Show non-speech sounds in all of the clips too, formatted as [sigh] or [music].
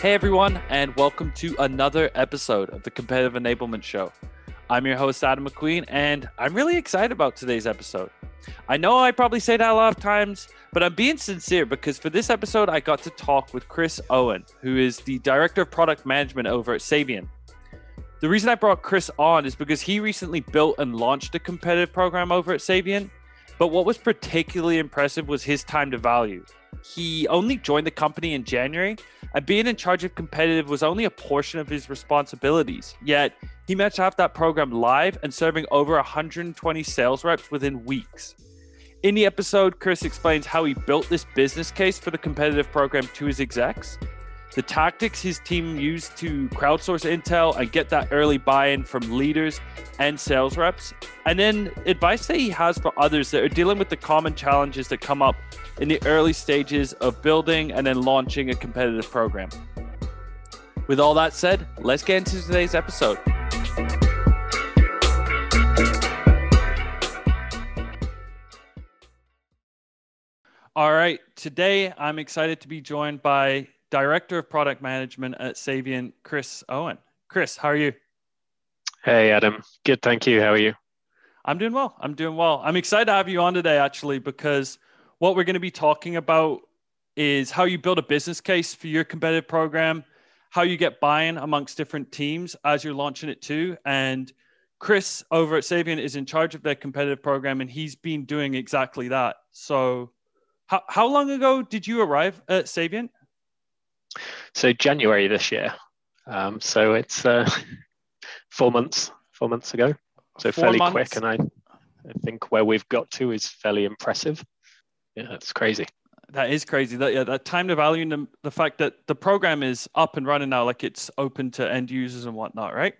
Hey everyone, and welcome to another episode of the Competitive Enablement Show. I'm your host, Adam McQueen, and I'm really excited about today's episode. I know I probably say that a lot of times, but I'm being sincere because for this episode, I got to talk with Chris Owen, who is the Director of Product Management over at Saviynt. The reason I brought Chris on is because he recently built and launched a competitive program over at Saviynt. But what was particularly impressive was his time to value. He only joined the company in January, and being in charge of competitive was only a portion of his responsibilities. Yet, he to have that program live and serving over 120 sales reps within weeks. In the episode, Chris explains how he built this business case for the competitive program to his execs, the tactics his team used to crowdsource intel and get that early buy-in from leaders and sales reps and then advice that he has for others that are dealing with the common challenges that come up in the early stages of building and then launching a competitive program. With all that said let's get into today's episode. All right today i'm excited to be joined by Director of Product Management at Saviynt, Chris Owen. Chris, how are you? Hey, Adam. Good, thank you. How are you? I'm doing well. I'm doing well. I'm excited to have you on today, actually, because what we're going to be talking about is how you build a business case for your competitive program, how you get buy-in amongst different teams as you're launching it too. And Chris over at Saviynt is in charge of their competitive program, and he's been doing exactly that. So, how, how long ago did you arrive at Saviynt? So January this year. Um, so it's uh, [laughs] four months, four months ago. So four fairly months. quick, and I, I think where we've got to is fairly impressive. Yeah, it's crazy. That is crazy. That yeah, that time to value and the, the fact that the program is up and running now, like it's open to end users and whatnot, right?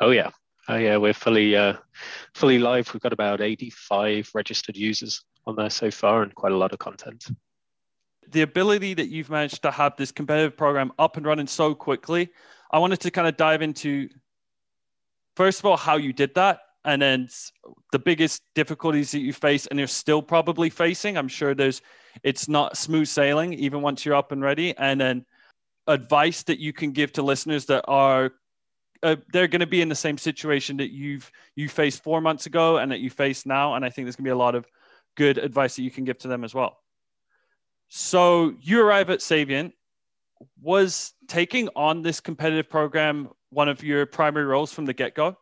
Oh yeah, oh yeah, we're fully uh, fully live. We've got about eighty-five registered users on there so far, and quite a lot of content the ability that you've managed to have this competitive program up and running so quickly, I wanted to kind of dive into first of all how you did that, and then the biggest difficulties that you face, and you're still probably facing. I'm sure there's it's not smooth sailing even once you're up and ready, and then advice that you can give to listeners that are uh, they're going to be in the same situation that you've you faced four months ago and that you face now, and I think there's going to be a lot of good advice that you can give to them as well. So you arrive at Saviynt. Was taking on this competitive program one of your primary roles from the get go?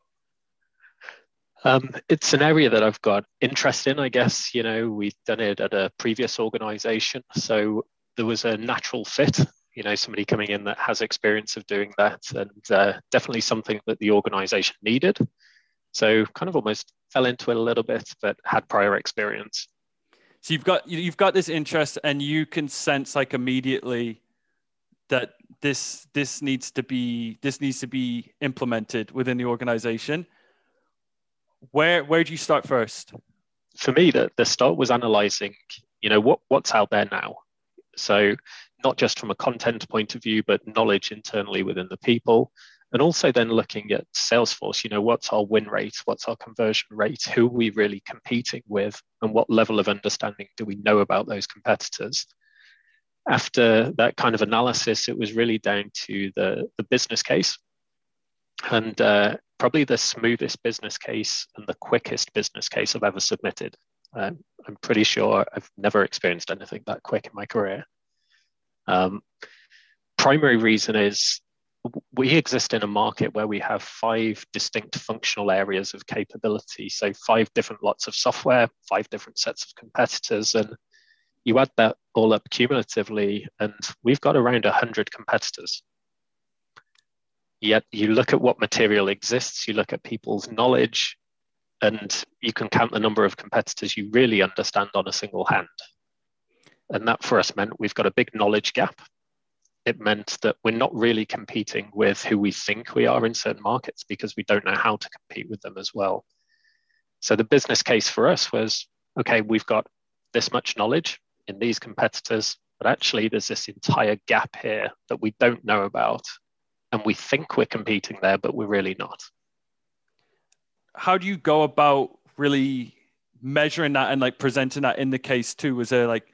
Um, it's an area that I've got interest in, I guess. You know, we've done it at a previous organization. So there was a natural fit, you know, somebody coming in that has experience of doing that and uh, definitely something that the organization needed. So kind of almost fell into it a little bit, but had prior experience. So you've got you've got this interest, and you can sense like immediately that this this needs to be this needs to be implemented within the organization. Where where do you start first? For me, the, the start was analyzing, you know, what what's out there now. So not just from a content point of view, but knowledge internally within the people, and also then looking at Salesforce, you know, what's our win rate? What's our conversion rate? Who are we really competing with? And what level of understanding do we know about those competitors? After that kind of analysis, it was really down to the, the business case. And uh, probably the smoothest business case and the quickest business case I've ever submitted. Um, I'm pretty sure I've never experienced anything that quick in my career. Um, primary reason is we exist in a market where we have five distinct functional areas of capability. So, five different lots of software, five different sets of competitors. And you add that all up cumulatively, and we've got around 100 competitors. Yet, you look at what material exists, you look at people's knowledge, and you can count the number of competitors you really understand on a single hand. And that for us meant we've got a big knowledge gap it meant that we're not really competing with who we think we are in certain markets because we don't know how to compete with them as well. So the business case for us was okay, we've got this much knowledge in these competitors, but actually there's this entire gap here that we don't know about. And we think we're competing there, but we're really not. How do you go about really measuring that and like presenting that in the case too? Was there like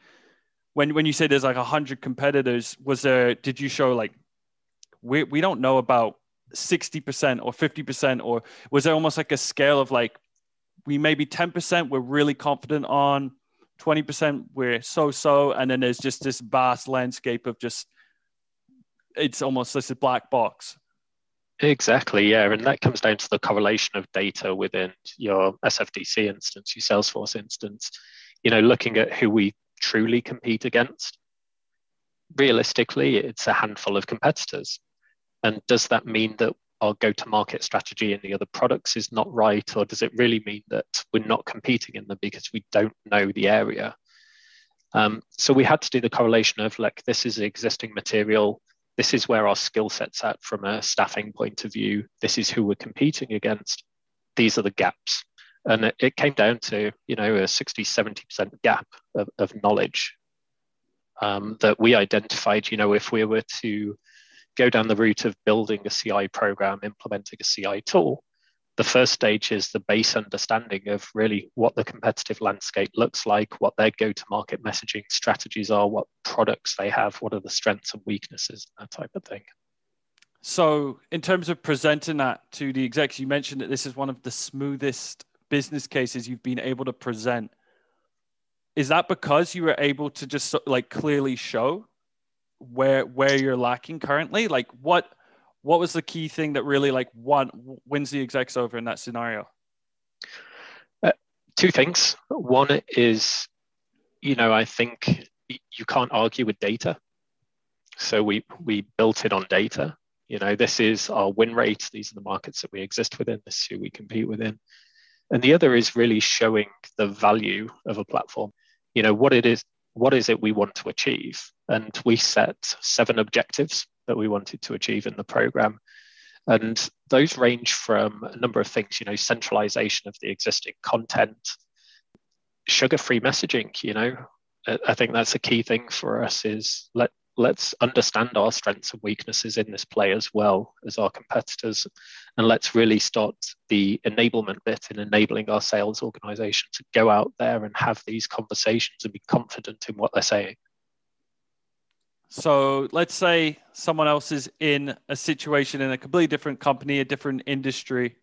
when when you say there's like a hundred competitors, was there? Did you show like we, we don't know about 60% or 50% or was there almost like a scale of like we maybe 10% we're really confident on 20% we're so so and then there's just this vast landscape of just it's almost this black box exactly yeah and that comes down to the correlation of data within your sfdc instance your salesforce instance you know looking at who we truly compete against realistically it's a handful of competitors and does that mean that our go to market strategy in the other products is not right? Or does it really mean that we're not competing in them because we don't know the area? Um, so we had to do the correlation of like, this is existing material. This is where our skill set's at from a staffing point of view. This is who we're competing against. These are the gaps. And it, it came down to, you know, a 60, 70% gap of, of knowledge um, that we identified, you know, if we were to go down the route of building a CI program, implementing a CI tool, the first stage is the base understanding of really what the competitive landscape looks like, what their go to market messaging strategies are, what products they have, what are the strengths and weaknesses, that type of thing. So, in terms of presenting that to the execs, you mentioned that this is one of the smoothest business cases you've been able to present. Is that because you were able to just like clearly show where where you're lacking currently? Like what what was the key thing that really like won wins the execs over in that scenario? Uh, two things. One is, you know, I think you can't argue with data. So we we built it on data. You know, this is our win rate. These are the markets that we exist within. This is who we compete within. And the other is really showing the value of a platform. You know, what it is, what is it we want to achieve? And we set seven objectives that we wanted to achieve in the program. And those range from a number of things, you know, centralization of the existing content, sugar free messaging, you know. I think that's a key thing for us is let let's understand our strengths and weaknesses in this play as well as our competitors. And let's really start the enablement bit in enabling our sales organization to go out there and have these conversations and be confident in what they're saying. So let's say someone else is in a situation in a completely different company, a different industry.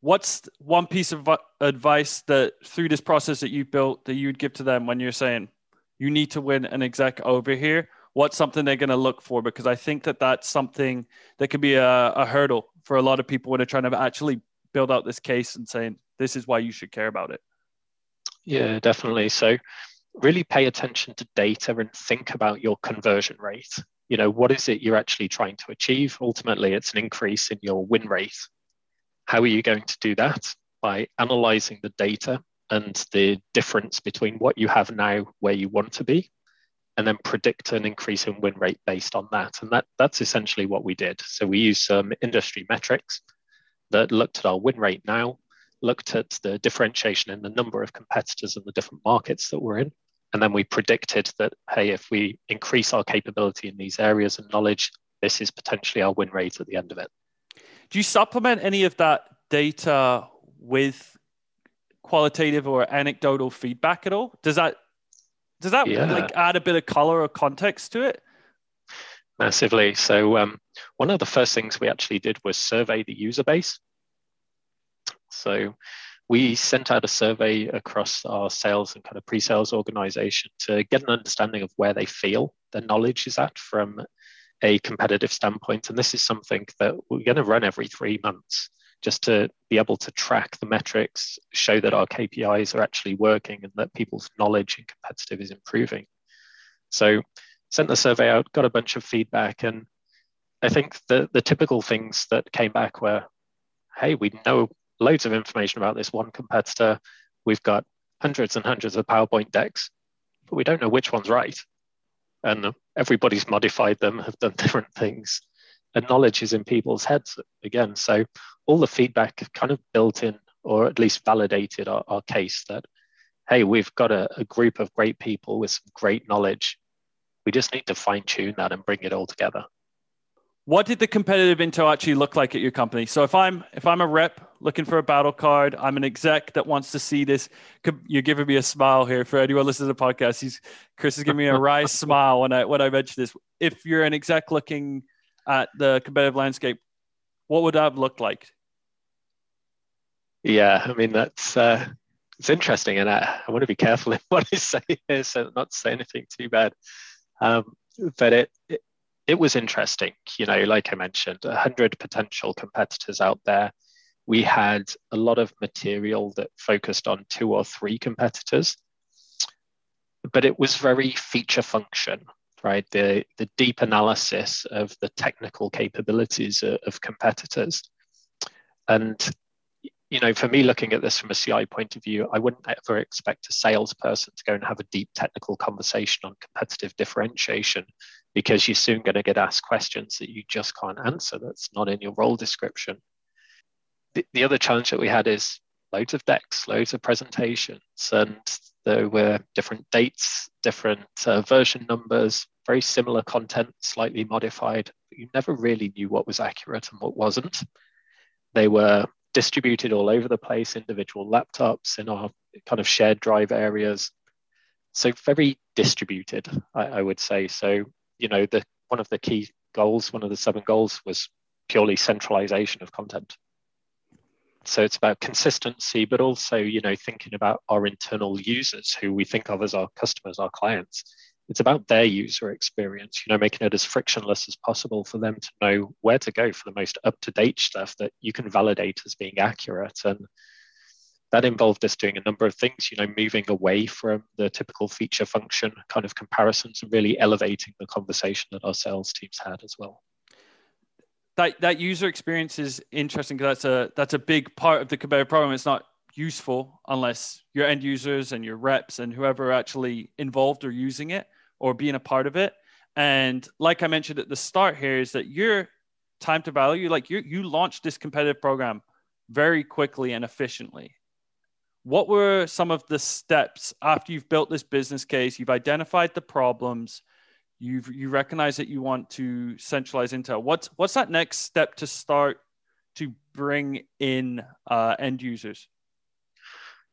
What's one piece of advice that through this process that you built that you would give to them when you're saying you need to win an exec over here? What's something they're going to look for because i think that that's something that could be a, a, hurdle for a lot of people when they're trying to actually build out this case and saying this is why you should care about it. Yeah definitely. So really pay attention to data and think about your conversion rate. You know what is it you're actually trying to achieve? Ultimately it's an increase in your win rate. How are you going to do that? By analyzing the data and the difference between what you have now where you want to be and then predict an increase in win rate based on that. And that, that's essentially what we did. So we used some industry metrics that looked at our win rate now, looked at the differentiation in the number of competitors in the different markets that we're in. And then we predicted that, hey, if we increase our capability in these areas and knowledge, this is potentially our win rate at the end of it. Do you supplement any of that data with qualitative or anecdotal feedback at all? Does that does that yeah. like add a bit of color or context to it? Massively. So um, one of the first things we actually did was survey the user base. So we sent out a survey across our sales and kind of pre-sales organization to get an understanding of where they feel their knowledge is at from a competitive standpoint. And this is something that we're going to run every three months just to be able to track the metrics, show that our KPIs are actually working and that people's knowledge and competitive is improving. So sent the survey out, got a bunch of feedback, and I think the, the typical things that came back were, hey, we know loads of information about this one competitor. We've got hundreds and hundreds of PowerPoint decks, but we don't know which one's right. And everybody's modified them, have done [laughs] different things and knowledge is in people's heads again. So all the feedback kind of built in or at least validated our, our case that, hey, we've got a, a group of great people with some great knowledge. We just need to fine tune that and bring it all together. What did the competitive intel actually look like at your company? So if I'm if I'm a rep looking for a battle card, I'm an exec that wants to see this. You're giving me a smile here for anyone listening to the podcast. He's Chris is giving me a wry [laughs] smile when I when I mention this. If you're an exec looking at the competitive landscape, what would that have looked like? Yeah, I mean that's uh, it's interesting, and I, I want to be careful in [laughs] what I say here, so not to say anything too bad. Um, but it, it it was interesting, you know, like I mentioned, hundred potential competitors out there. We had a lot of material that focused on two or three competitors, but it was very feature function, right? The the deep analysis of the technical capabilities of, of competitors, and you know, for me, looking at this from a CI point of view, I wouldn't ever expect a salesperson to go and have a deep technical conversation on competitive differentiation because you're soon going to get asked questions that you just can't answer. That's not in your role description. The, the other challenge that we had is loads of decks, loads of presentations, and there were different dates, different uh, version numbers, very similar content, slightly modified. But you never really knew what was accurate and what wasn't. They were distributed all over the place, individual laptops in our kind of shared drive areas. So very distributed, I, I would say. So, you know, the one of the key goals, one of the seven goals was purely centralization of content. So it's about consistency, but also, you know, thinking about our internal users who we think of as our customers, our clients. It's about their user experience you know making it as frictionless as possible for them to know where to go for the most up-to-date stuff that you can validate as being accurate. And that involved us doing a number of things you know moving away from the typical feature function kind of comparisons and really elevating the conversation that our sales teams had as well that that user experience is interesting because that's a that's a big part of the competitive program it's not useful unless your end users and your reps and whoever are actually involved or using it or being a part of it. And like I mentioned at the start here, is that your time to value, like you you launched this competitive program very quickly and efficiently. What were some of the steps after you've built this business case, you've identified the problems, you've you recognize that you want to centralize Intel. What's what's that next step to start to bring in uh, end users?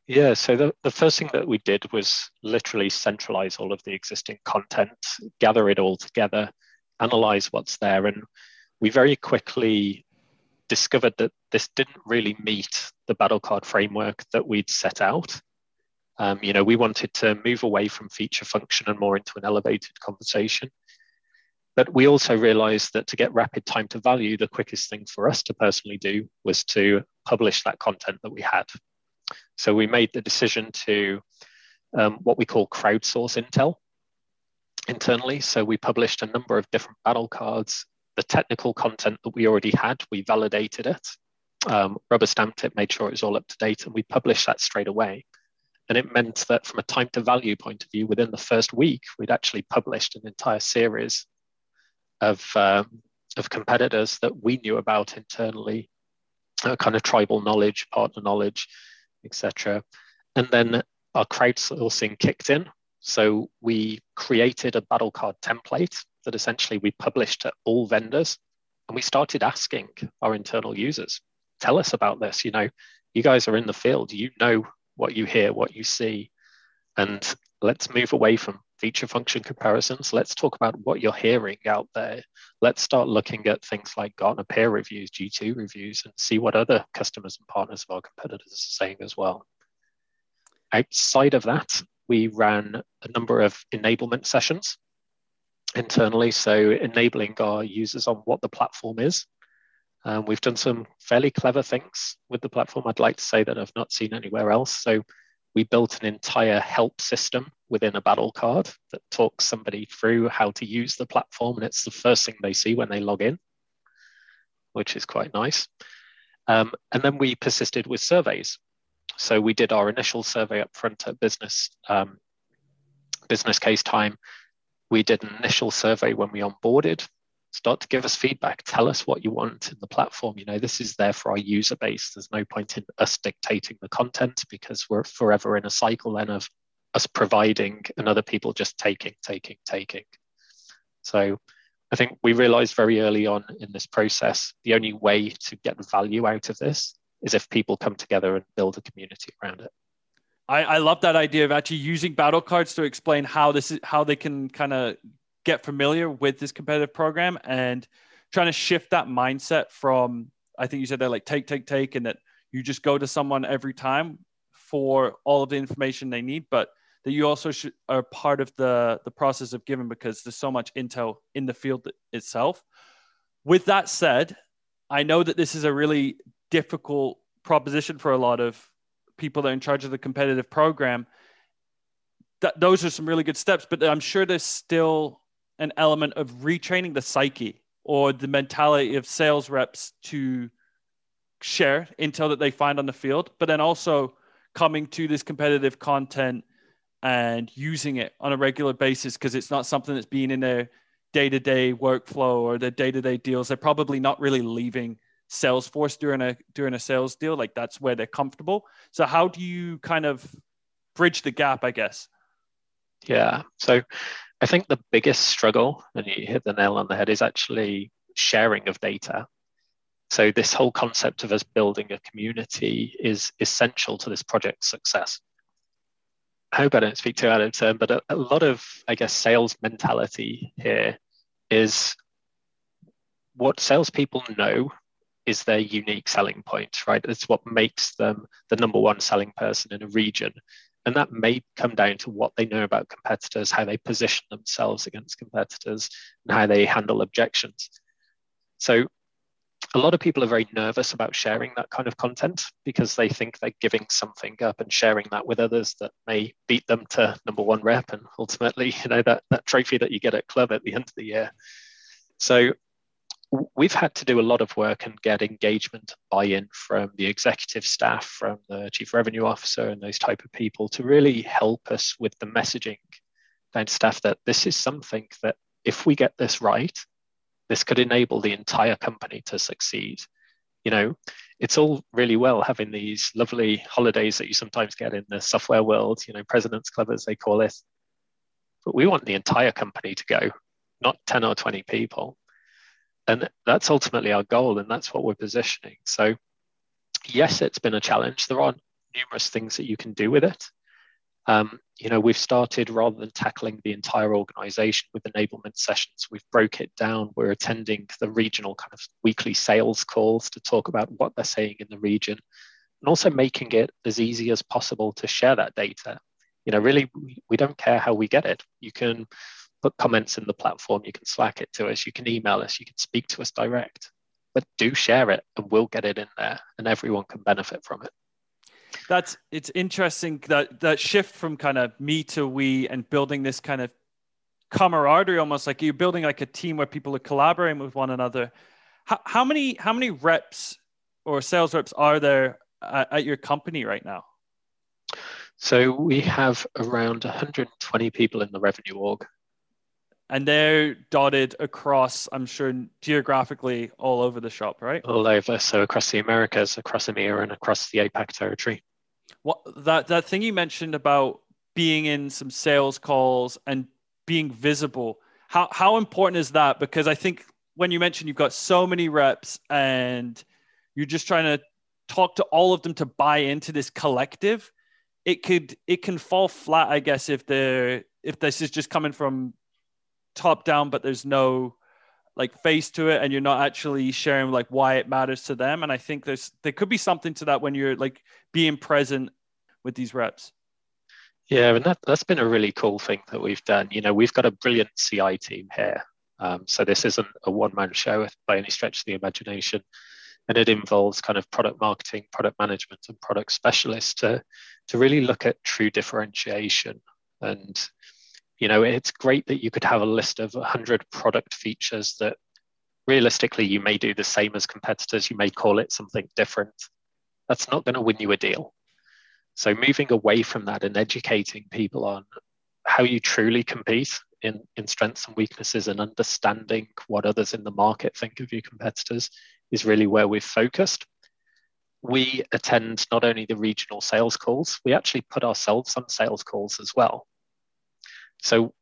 Yeah, so the, the first thing that we did was literally centralize all of the existing content, gather it all together, analyze what's there. And we very quickly discovered that this didn't really meet the battle card framework that we'd set out. Um, you know, we wanted to move away from feature function and more into an elevated conversation. But we also realized that to get rapid time to value, the quickest thing for us to personally do was to publish that content that we had. So we made the decision to um, what we call crowdsource intel internally. So we published a number of different battle cards. The technical content that we already had, we validated it, um, rubber stamped it, made sure it was all up to date, and we published that straight away. And it meant that from a time to value point of view, within the first week, we'd actually published an entire series of, um, of competitors that we knew about internally, uh, kind of tribal knowledge, partner knowledge, etc. And then our crowdsourcing kicked in. So we created a battle card template that essentially we published to all vendors. And we started asking our internal users, tell us about this. You know, you guys are in the field, you know what you hear, what you see. And let's move away from feature function comparisons. Let's talk about what you're hearing out there. Let's start looking at things like Gartner peer reviews, G2 reviews, and see what other customers and partners of our competitors are saying as well. Outside of that, we ran a number of enablement sessions internally. So, enabling our users on what the platform is. Um, we've done some fairly clever things with the platform. I'd like to say that I've not seen anywhere else. So, we built an entire help system within a battle card that talks somebody through how to use the platform. And it's the first thing they see when they log in, which is quite nice. Um, and then we persisted with surveys. So we did our initial survey up front at business, um, business case time. We did an initial survey when we onboarded start to give us feedback. Tell us what you want in the platform. You know this is there for our user base. There's no point in us dictating the content because we're forever in a cycle then of us providing and other people just taking taking taking. So i think we realized very early on in this process the only way to get value out of this is if people come together and build a community around it. I, I love that idea of actually using battle cards to explain how this is how they can kind of get familiar with this competitive program and trying to shift that mindset from I think you said they're like take, take, take, and that you just go to someone every time for all of the information they need, but that you also should, are part of the the process of giving because there's so much intel in the field itself. With that said, I know that this is a really difficult proposition for a lot of people that are in charge of the competitive program. That those are some really good steps, but I'm sure there's still an element of retraining the psyche or the mentality of sales reps to share intel that they find on the field, but then also coming to this competitive content and using it on a regular basis because it's not something that's being in their day-to-day workflow or their day-to-day deals. They're probably not really leaving Salesforce during a during a sales deal. Like that's where they're comfortable. So how do you kind of bridge the gap, I guess? Yeah. So I think the biggest struggle, and you hit the nail on the head, is actually sharing of data. So this whole concept of us building a community is essential to this project's success. I hope I don't speak too out of turn, but a, a lot of, I guess, sales mentality here is what salespeople know is their unique selling point, right? It's what makes them the number one selling person in a region. And that may come down to what they know about competitors, how they position themselves against competitors, and how they handle objections. So a lot of people are very nervous about sharing that kind of content because they think they're giving something up and sharing that with others that may beat them to number one rep and ultimately you know that, that trophy that you get at club at the end of the year so we've had to do a lot of work and get engagement buy-in from the executive staff from the chief revenue officer and those type of people to really help us with the messaging down to staff that this is something that if we get this right this could enable the entire company to succeed. You know, it's all really well having these lovely holidays that you sometimes get in the software world, you know, President's Club as they call it. But we want the entire company to go, not 10 or 20 people. And that's ultimately our goal, and that's what we're positioning. So, yes, it's been a challenge. There are numerous things that you can do with it. Um, you know, we've started rather than tackling the entire organization with enablement sessions, we've broke it down. We're attending the regional kind of weekly sales calls to talk about what they're saying in the region and also making it as easy as possible to share that data. You know, really, we don't care how we get it. You can put comments in the platform, you can Slack it to us, you can email us, you can speak to us direct, but do share it and we'll get it in there and everyone can benefit from it. That's it's interesting that that shift from kind of me to we and building this kind of camaraderie almost like you're building like a team where people are collaborating with one another. How, how many how many reps or sales reps are there at, at your company right now? So we have around 120 people in the revenue org and they're dotted across i'm sure geographically all over the shop right? All over so across the americas across emea and across the apac territory. What that that thing you mentioned about being in some sales calls and being visible how how important is that? Because i think when you mentioned you've got so many reps and you're just trying to talk to all of them to buy into this collective it could it can fall flat i guess if they're if this is just coming from top down but there's no like face to it and you're not actually sharing like why it matters to them. And i think there's there could be something to that when you're like being present with these reps. Yeah and that, that's been a really cool thing that we've done. You know we've got a brilliant ci team here. Um, so this isn't a one-man show by any stretch of the imagination. And it involves kind of product marketing product management and product specialists to to really look at true differentiation and you know it's great that you could have a list of 100 product features that realistically you may do the same as competitors. You may call it something different. That's not going to win you a deal. So moving away from that and educating people on how you truly compete in, in strengths and weaknesses and understanding what others in the market think of your competitors is really where we've focused. We attend not only the regional sales calls, we actually put ourselves on sales calls as well. So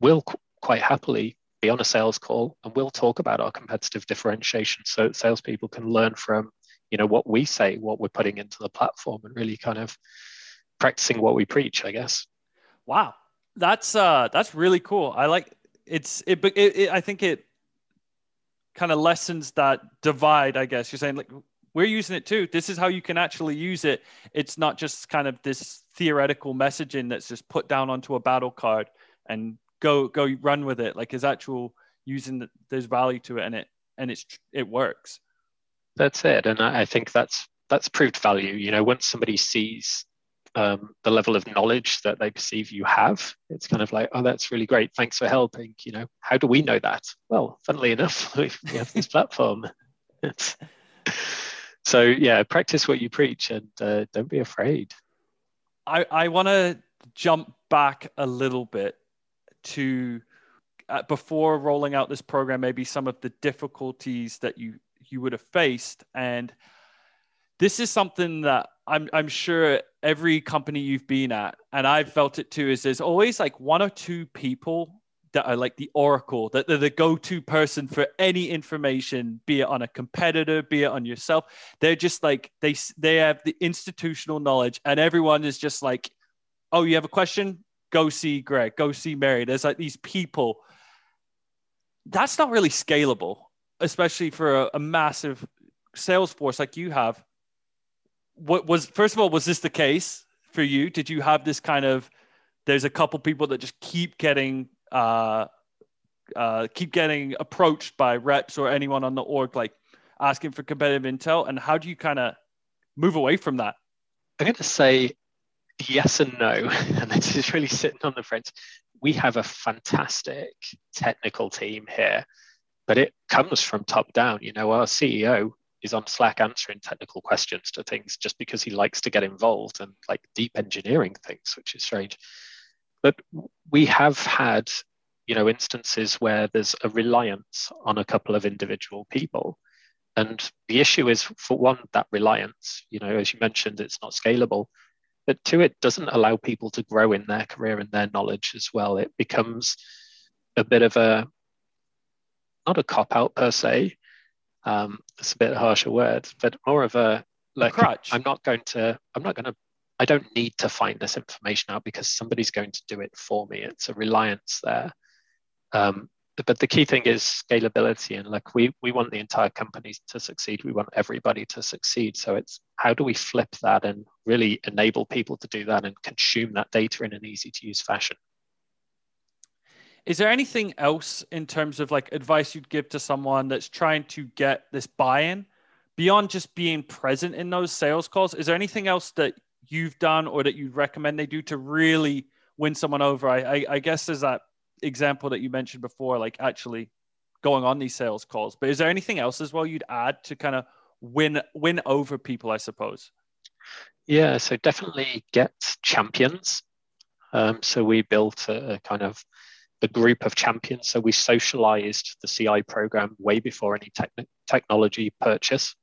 we'll quite happily be on a sales call and we'll talk about our competitive differentiation so salespeople can learn from you know what we say, what we're putting into the platform, and really kind of practicing what we preach, I guess. Wow, that's uh that's really cool. I like it's it. it, it I think it kind of lessens that divide, I guess. You're saying like we're using it too. This is how you can actually use it. It's not just kind of this theoretical messaging that's just put down onto a battle card and go go run with it. Like is actual using the, there's value to it and it and it's it works. That's it, and I, think that's that's proved value. You know, once somebody sees um, the level of knowledge that they perceive you have, it's kind of like, oh, that's really great. Thanks for helping. You know, how do we know that? Well, funnily [laughs] enough, we have this platform. [laughs] so yeah, practice what you preach and uh, don't be afraid. I, I want to jump back a little bit to uh, before rolling out this program, maybe some of the difficulties that you you would have faced and this is something that I'm, I'm sure every company you've been at, and I've felt it too, is there's always like one or two people that are like the oracle, that they're the go-to person for any information, be it on a competitor, be it on yourself. They're just like they they have the institutional knowledge, and everyone is just like, oh, you have a question? Go see Greg. Go see Mary. There's like these people. That's not really scalable, especially for a, a massive sales force like you have what was first of all was this the case for you did you have this kind of there's a couple people that just keep getting uh, uh, keep getting approached by reps or anyone on the org like asking for competitive intel and how do you kind of move away from that? I'm going to say yes and no [laughs] and this is really sitting on the fence. We have a fantastic technical team here but it comes from top down. You know our ceo is on Slack answering technical questions to things just because he likes to get involved and like deep engineering things, which is strange. But we have had, you know, instances where there's a reliance on a couple of individual people. And the issue is, for one, that reliance, you know, as you mentioned, it's not scalable. But two, it doesn't allow people to grow in their career and their knowledge as well. It becomes a bit of a, not a cop out per se, um, it's a bit harsher word, but more of a like crutch. I'm not going to. I'm not going to. I don't need to find this information out because somebody's going to do it for me. It's a reliance there. Um, but the key thing is scalability and like we we want the entire company to succeed we want everybody to succeed so it's how do we flip that and really enable people to do that and consume that data in an easy to use fashion is there anything else in terms of like advice you'd give to someone that's trying to get this buy-in beyond just being present in those sales calls? Is there anything else that you've done or that you'd recommend they do to really win someone over? I, I, I guess there's that example that you mentioned before, like actually going on these sales calls. But is there anything else as well you'd add to kind of win win over people? I suppose. Yeah, so definitely get champions. Um, so we built a, a kind of a group of champions. So we socialized the CI program way before any te- technology purchase.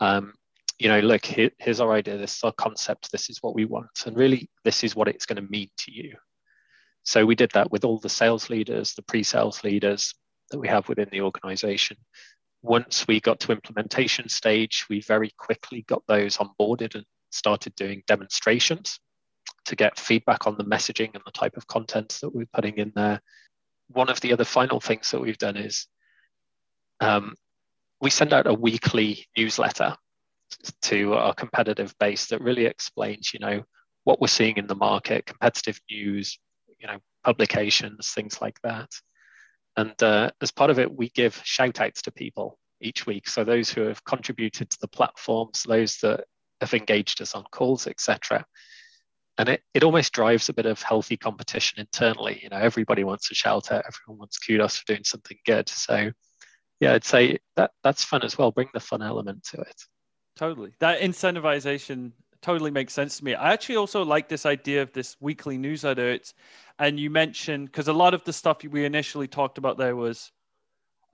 Um, you know, look, here, here's our idea, this is our concept, this is what we want, and really, this is what it's going to mean to you. So we did that with all the sales leaders, the pre-sales leaders that we have within the organization. Once we got to implementation stage, we very quickly got those onboarded and started doing demonstrations to get feedback on the messaging and the type of content that we're putting in there. One of the other final things that we've done is um, we send out a weekly newsletter to our competitive base that really explains, you know, what we're seeing in the market, competitive news, you know, publications, things like that. And uh, as part of it, we give shout outs to people each week. So those who have contributed to the platforms, those that have engaged us on calls, etc and it, it almost drives a bit of healthy competition internally. You know everybody wants a shout out everyone wants kudos for doing something good. So yeah i'd say that that's fun as well. Bring the fun element to it totally. That incentivization totally makes sense to me. I actually also like this idea of this weekly newsletter it's and you mentioned because a lot of the stuff we initially talked about there was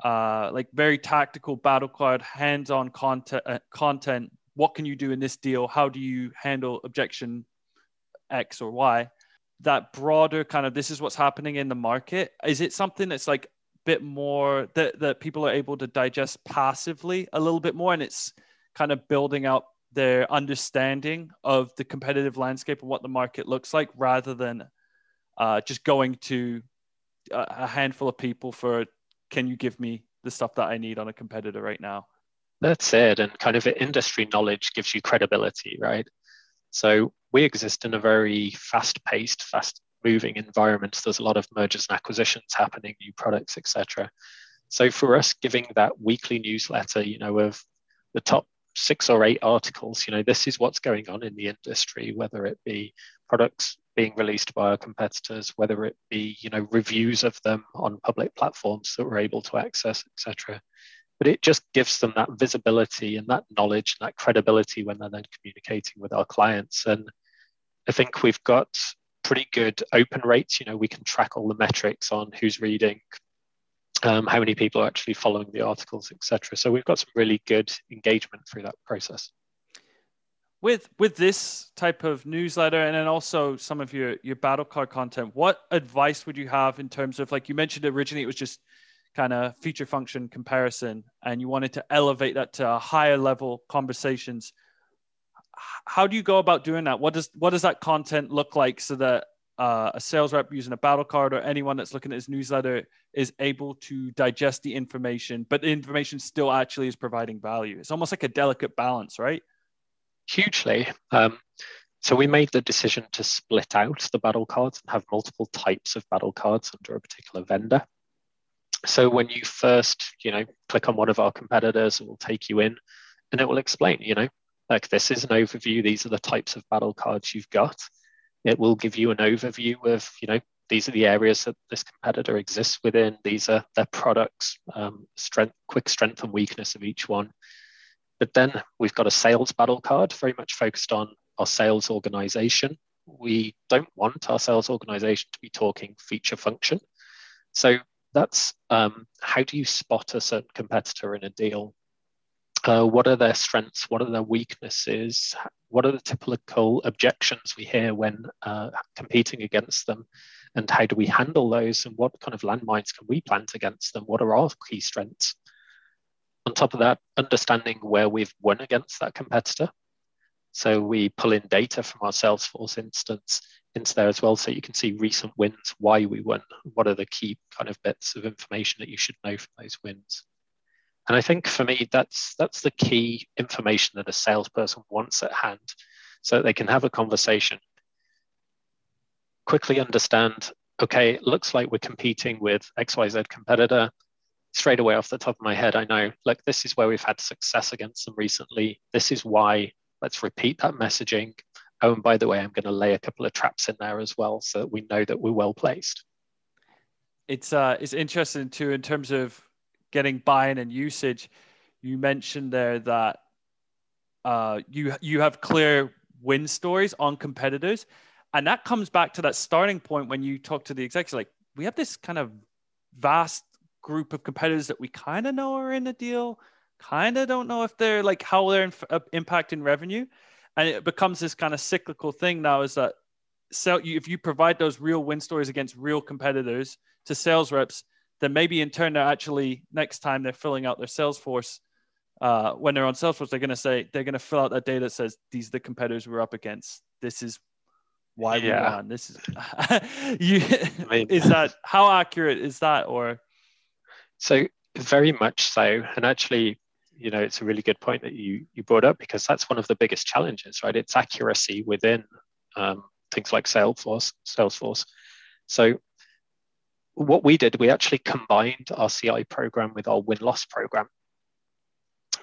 uh, like very tactical battle card hands-on content uh, content. What can you do in this deal? How do you handle objection X or Y, that broader kind of this is what's happening in the market, is it something that's like a bit more that, that people are able to digest passively a little bit more? And it's kind of building out their understanding of the competitive landscape and what the market looks like rather than uh, just going to a handful of people for can you give me the stuff that I need on a competitor right now. That's it. And kind of industry knowledge gives you credibility, right? So we exist in a very fast paced, fast moving environment. There's a lot of mergers and acquisitions happening, new products, etc. So for us, giving that weekly newsletter, you know, of the top six or eight articles, you know, this is what's going on in the industry, whether it be products being released by our competitors, whether it be, you know, reviews of them on public platforms that we're able to access, etc. But it just gives them that visibility and that knowledge and that credibility when they're then communicating with our clients. And I think we've got pretty good open rates. You know, we can track all the metrics on who's reading, um, how many people are actually following the articles, etc. So we've got some really good engagement through that process. With with this type of newsletter and then also some of your your battle card content, what advice would you have in terms of like you mentioned originally it was just kind of feature function comparison and you wanted to elevate that to a higher level conversations how do you go about doing that what does what does that content look like so that uh, a sales rep using a battle card or anyone that's looking at his newsletter is able to digest the information, but the information still actually is providing value. It's almost like a delicate balance, right? Hugely. Um, so we made the decision to split out the battle cards and have multiple types of battle cards under a particular vendor. So when you first, you know, click on one of our competitors, it will take you in and it will explain, you know, like this is an overview. These are the types of battle cards you've got it will give you an overview of, you know, these are the areas that this competitor exists within. These are their products, um, strength, quick strength and weakness of each one. But then we've got a sales battle card, very much focused on our sales organization. We don't want our sales organization to be talking feature function. So that's um, how do you spot a certain competitor in a deal? Uh, what are their strengths? What are their weaknesses? what are the typical objections we hear when uh, competing against them? And how do we handle those? And what kind of landmines can we plant against them? What are our key strengths? On top of that, understanding where we've won against that competitor. So we pull in data from our Salesforce instance into there as well, so you can see recent wins, why we won, what are the key kind of bits of information that you should know from those wins. And I think for me, that's that's the key information that a salesperson wants at hand, so that they can have a conversation, quickly understand. Okay, it looks like we're competing with XYZ competitor. Straight away off the top of my head, I know, look, this is where we've had success against them recently. This is why. Let's repeat that messaging. Oh, and by the way, I'm going to lay a couple of traps in there as well, so that we know that we're well placed. It's uh, it's interesting too in terms of getting buy-in and usage, you mentioned there that uh, you you have clear win stories on competitors, and that comes back to that starting point when you talk to the execs. Like we have this kind of vast group of competitors that we kind of know are in the deal, kind of don't know if they're like how they're inf- uh, impacting revenue, and it becomes this kind of cyclical thing now. Is that so if you provide those real win stories against real competitors to sales reps then maybe in turn they're actually next time they're filling out their Salesforce, uh, when they're on Salesforce, they're going to say they're going to fill out that data that says these are the competitors we're up against. This is why yeah. we won. This is [laughs] you. [laughs] I mean, is that how accurate is that or? So very much so, and actually, you know, it's a really good point that you you brought up because that's one of the biggest challenges, right? It's accuracy within um, things like Salesforce. Salesforce. So what we did, we actually combined our CI program with our win loss program.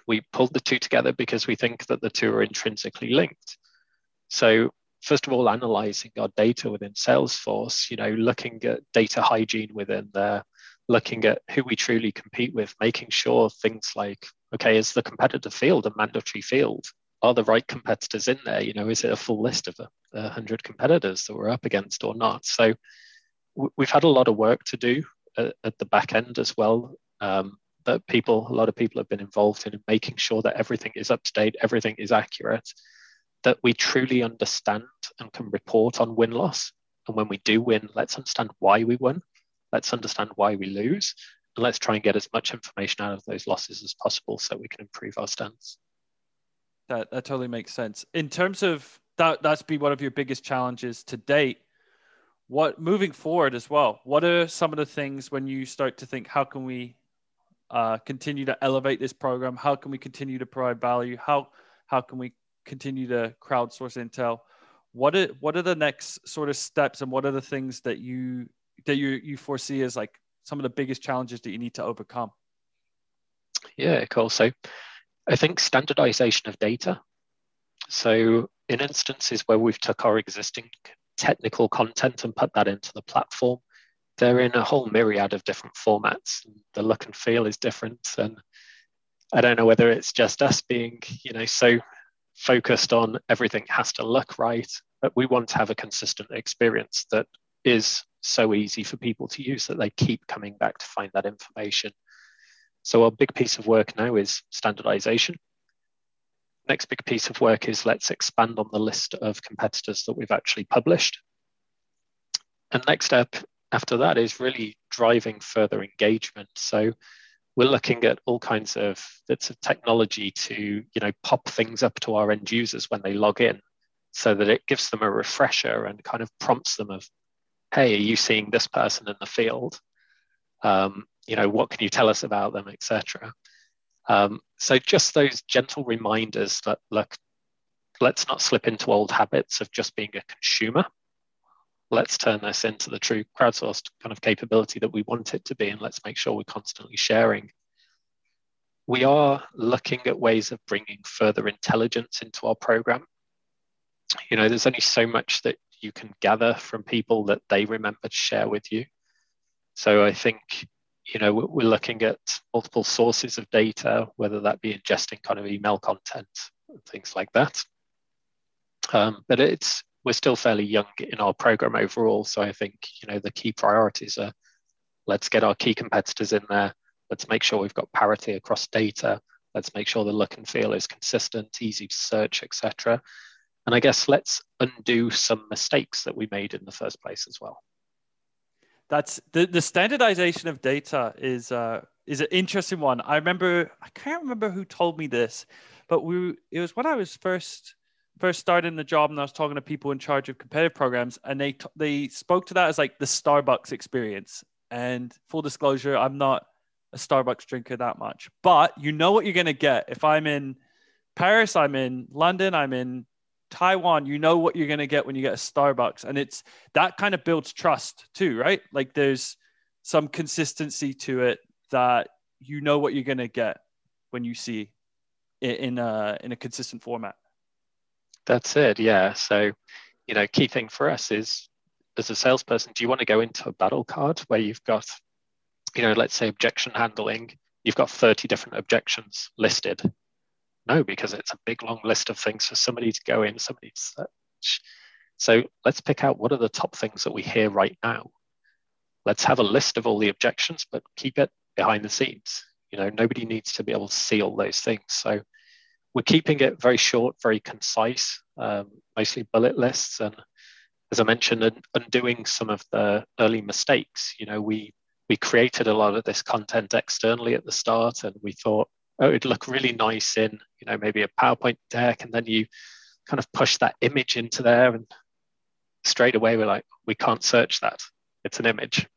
We pulled the two together because we think that the two are intrinsically linked. So, first of all, analyzing our data within Salesforce, you know, looking at data hygiene within there, looking at who we truly compete with, making sure things like, okay, is the competitor field a mandatory field? Are the right competitors in there? You know, is it a full list of uh, the 100 competitors that we're up against or not? So, we've had a lot of work to do at, at the back end as well. Um, that people, a lot of people have been involved in making sure that everything is up to date, everything is accurate, that we truly understand and can report on win loss. And when we do win, let's understand why we won, let's understand why we lose, and let's try and get as much information out of those losses as possible so we can improve our stance. That that totally makes sense. In terms of that, that's been one of your biggest challenges to date what moving forward as well what are some of the things when you start to think how can we uh, continue to elevate this program? How can we continue to provide value? How how can we continue to crowdsource intel? What are what are the next sort of steps, and what are the things that you that you you foresee as like some of the biggest challenges that you need to overcome? Yeah, cool. So I think standardization of data. So in instances where we've took our existing technical content and put that into the platform, they're in a whole myriad of different formats. The look and feel is different. And I don't know whether it's just us being, you know, so focused on everything has to look right, but we want to have a consistent experience that is so easy for people to use that they keep coming back to find that information. So our big piece of work now is standardization. Next big piece of work is let's expand on the list of competitors that we've actually published. And next step after that is really driving further engagement. So we're looking at all kinds of bits of technology to you know pop things up to our end users when they log in so that it gives them a refresher and kind of prompts them of hey are you seeing this person in the field um, you know what can you tell us about them etc um, so just those gentle reminders that look let's not slip into old habits of just being a consumer let's turn this into the true crowdsourced kind of capability that we want it to be, and let's make sure we're constantly sharing. We are looking at ways of bringing further intelligence into our program. You know, there's only so much that you can gather from people that they remember to share with you. So I think, you know, we're looking at multiple sources of data, whether that be ingesting kind of email content and things like that. Um, but it's we're still fairly young in our program overall. So I think you know the key priorities are let's get our key competitors in there. Let's make sure we've got parity across data. Let's make sure the look and feel is consistent, easy to search, etc. And I guess let's undo some mistakes that we made in the first place as well. That's the, the standardization of data is uh, is an interesting one. I remember I can't remember who told me this, but we it was when I was first first started in the job and I was talking to people in charge of competitive programs, and they they spoke to that as like the Starbucks experience. And full disclosure, I'm not a Starbucks drinker that much, but you know what you're gonna get if I'm in Paris, I'm in London, I'm in Taiwan. You know what you're gonna get when you get a Starbucks, and it's that kind of builds trust too, right? Like there's some consistency to it that you know what you're gonna get when you see it in a in a consistent format. That's it. Yeah. So, you know, key thing for us is as a salesperson, do you want to go into a battle card where you've got, you know, let's say objection handling, you've got 30 different objections listed? No, because it's a big long list of things for somebody to go in, somebody to search. So let's pick out what are the top things that we hear right now. Let's have a list of all the objections, but keep it behind the scenes. You know, nobody needs to be able to see all those things. So we're keeping it very short, very concise, um, mostly bullet lists. And as I mentioned, undoing some of the early mistakes. You know, we we created a lot of this content externally at the start, and we thought, oh, it'd look really nice in, you know, maybe a PowerPoint deck, and then you kind of push that image into there, and straight away we're like, we can't search that. It's an image.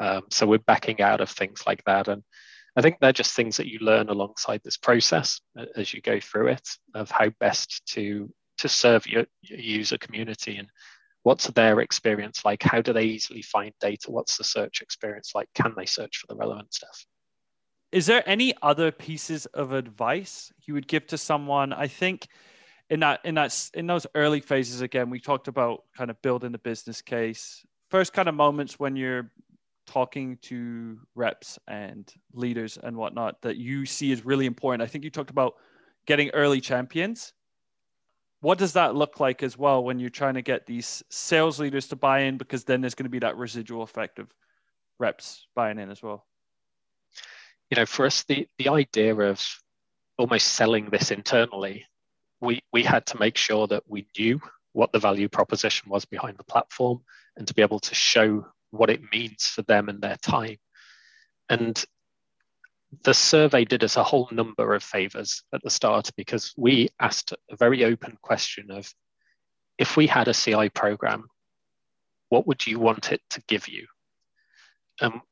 Um, so we're backing out of things like that, and I think they're just things that you learn alongside this process as you go through it of how best to to serve your, your user community and what's their experience like how do they easily find data what's the search experience like can they search for the relevant stuff is there any other pieces of advice you would give to someone i think in that in that in those early phases again we talked about kind of building the business case first kind of moments when you're talking to reps and leaders and whatnot that you see is really important? I think you talked about getting early champions. What does that look like as well when you're trying to get these sales leaders to buy in? Because then there's going to be that residual effect of reps buying in as well. You know, for us, the, the idea of almost selling this internally, we, we had to make sure that we knew what the value proposition was behind the platform and to be able to show what it means for them and their time. And the survey did us a whole number of favors at the start because we asked a very open question of if we had a CI program, what would you want it to give you? Um,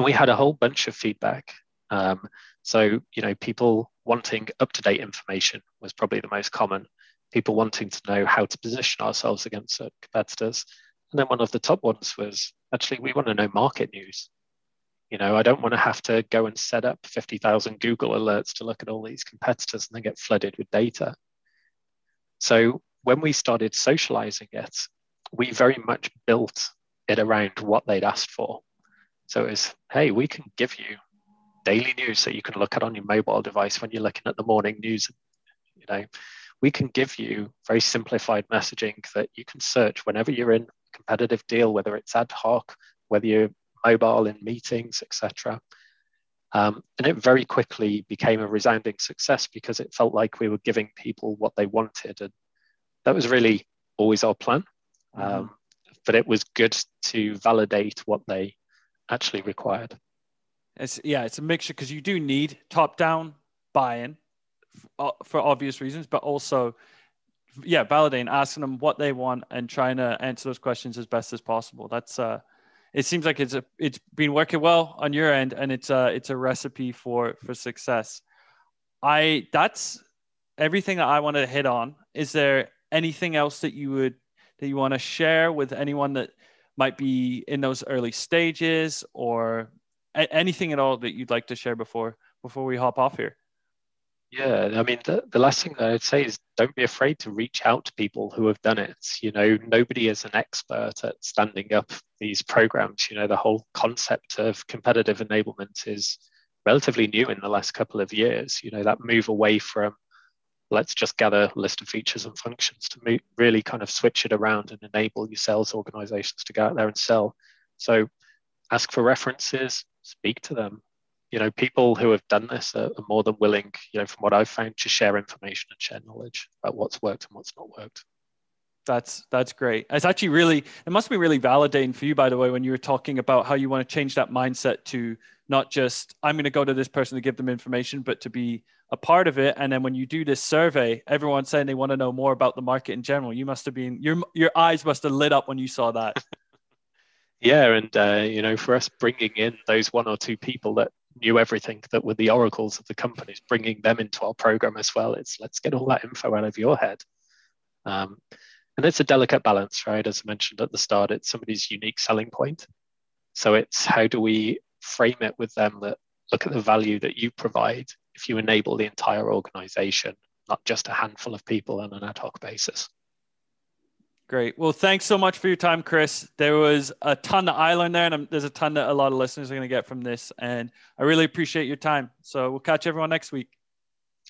And we had a whole bunch of feedback. Um, so, you know, people wanting up to date information was probably the most common. People wanting to know how to position ourselves against competitors. And then one of the top ones was actually, we want to know market news. You know, I don't want to have to go and set up 50,000 Google alerts to look at all these competitors and then get flooded with data. So when we started socializing it, we very much built it around what they'd asked for. So it's, hey, we can give you daily news that you can look at on your mobile device when you're looking at the morning news. You know, we can give you very simplified messaging that you can search whenever you're in a competitive deal, whether it's ad hoc, whether you're mobile in meetings, etc. Um, and it very quickly became a resounding success because it felt like we were giving people what they wanted. And that was really always our plan. Mm-hmm. Um, but it was good to validate what they actually required. It's, yeah, it's a mixture because you do need top down buy in uh, for obvious reasons, but also, yeah, validating, asking them what they want and trying to answer those questions as best as possible. That's, uh, it seems like it's a, it's been working well on your end and it's a, it's a recipe for, for success. I, that's everything that I wanted to hit on. Is there anything else that you would, that you want to share with anyone that might be in those early stages or a- anything at all that you'd like to share before before we hop off here? Yeah, I mean, the, the last thing that I'd say is don't be afraid to reach out to people who have done it. You know, nobody is an expert at standing up these programs. You know, the whole concept of competitive enablement is relatively new in the last couple of years. You know, that move away from let's just gather a list of features and functions to really kind of switch it around and enable your sales organizations to go out there and sell. So ask for references, speak to them. You know, people who have done this are, are more than willing, you know, from what I've found, to share information and share knowledge about what's worked and what's not worked. That's that's great. It's actually really it must be really validating for you, by the way, when you were talking about how you want to change that mindset to not just I'm going to go to this person to give them information, but to be a part of it. And then when you do this survey, everyone's saying they want to know more about the market in general. You must have been your your eyes must have lit up when you saw that. [laughs] yeah, and uh, you know, for us bringing in those one or two people that knew everything that were the oracles of the companies, bringing them into our program as well. It's let's get all that info out of your head. Um, and it's a delicate balance, right? As I mentioned at the start, it's somebody's unique selling point. So it's how do we frame it with them that look at the value that you provide if you enable the entire organization, not just a handful of people on an ad hoc basis. Great. Well, thanks so much for your time, Chris. There was a ton that I learned there, and there's a ton that a lot of listeners are going to get from this. And I really appreciate your time. So we'll catch everyone next week.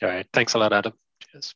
All right. Thanks a lot, Adam. Cheers.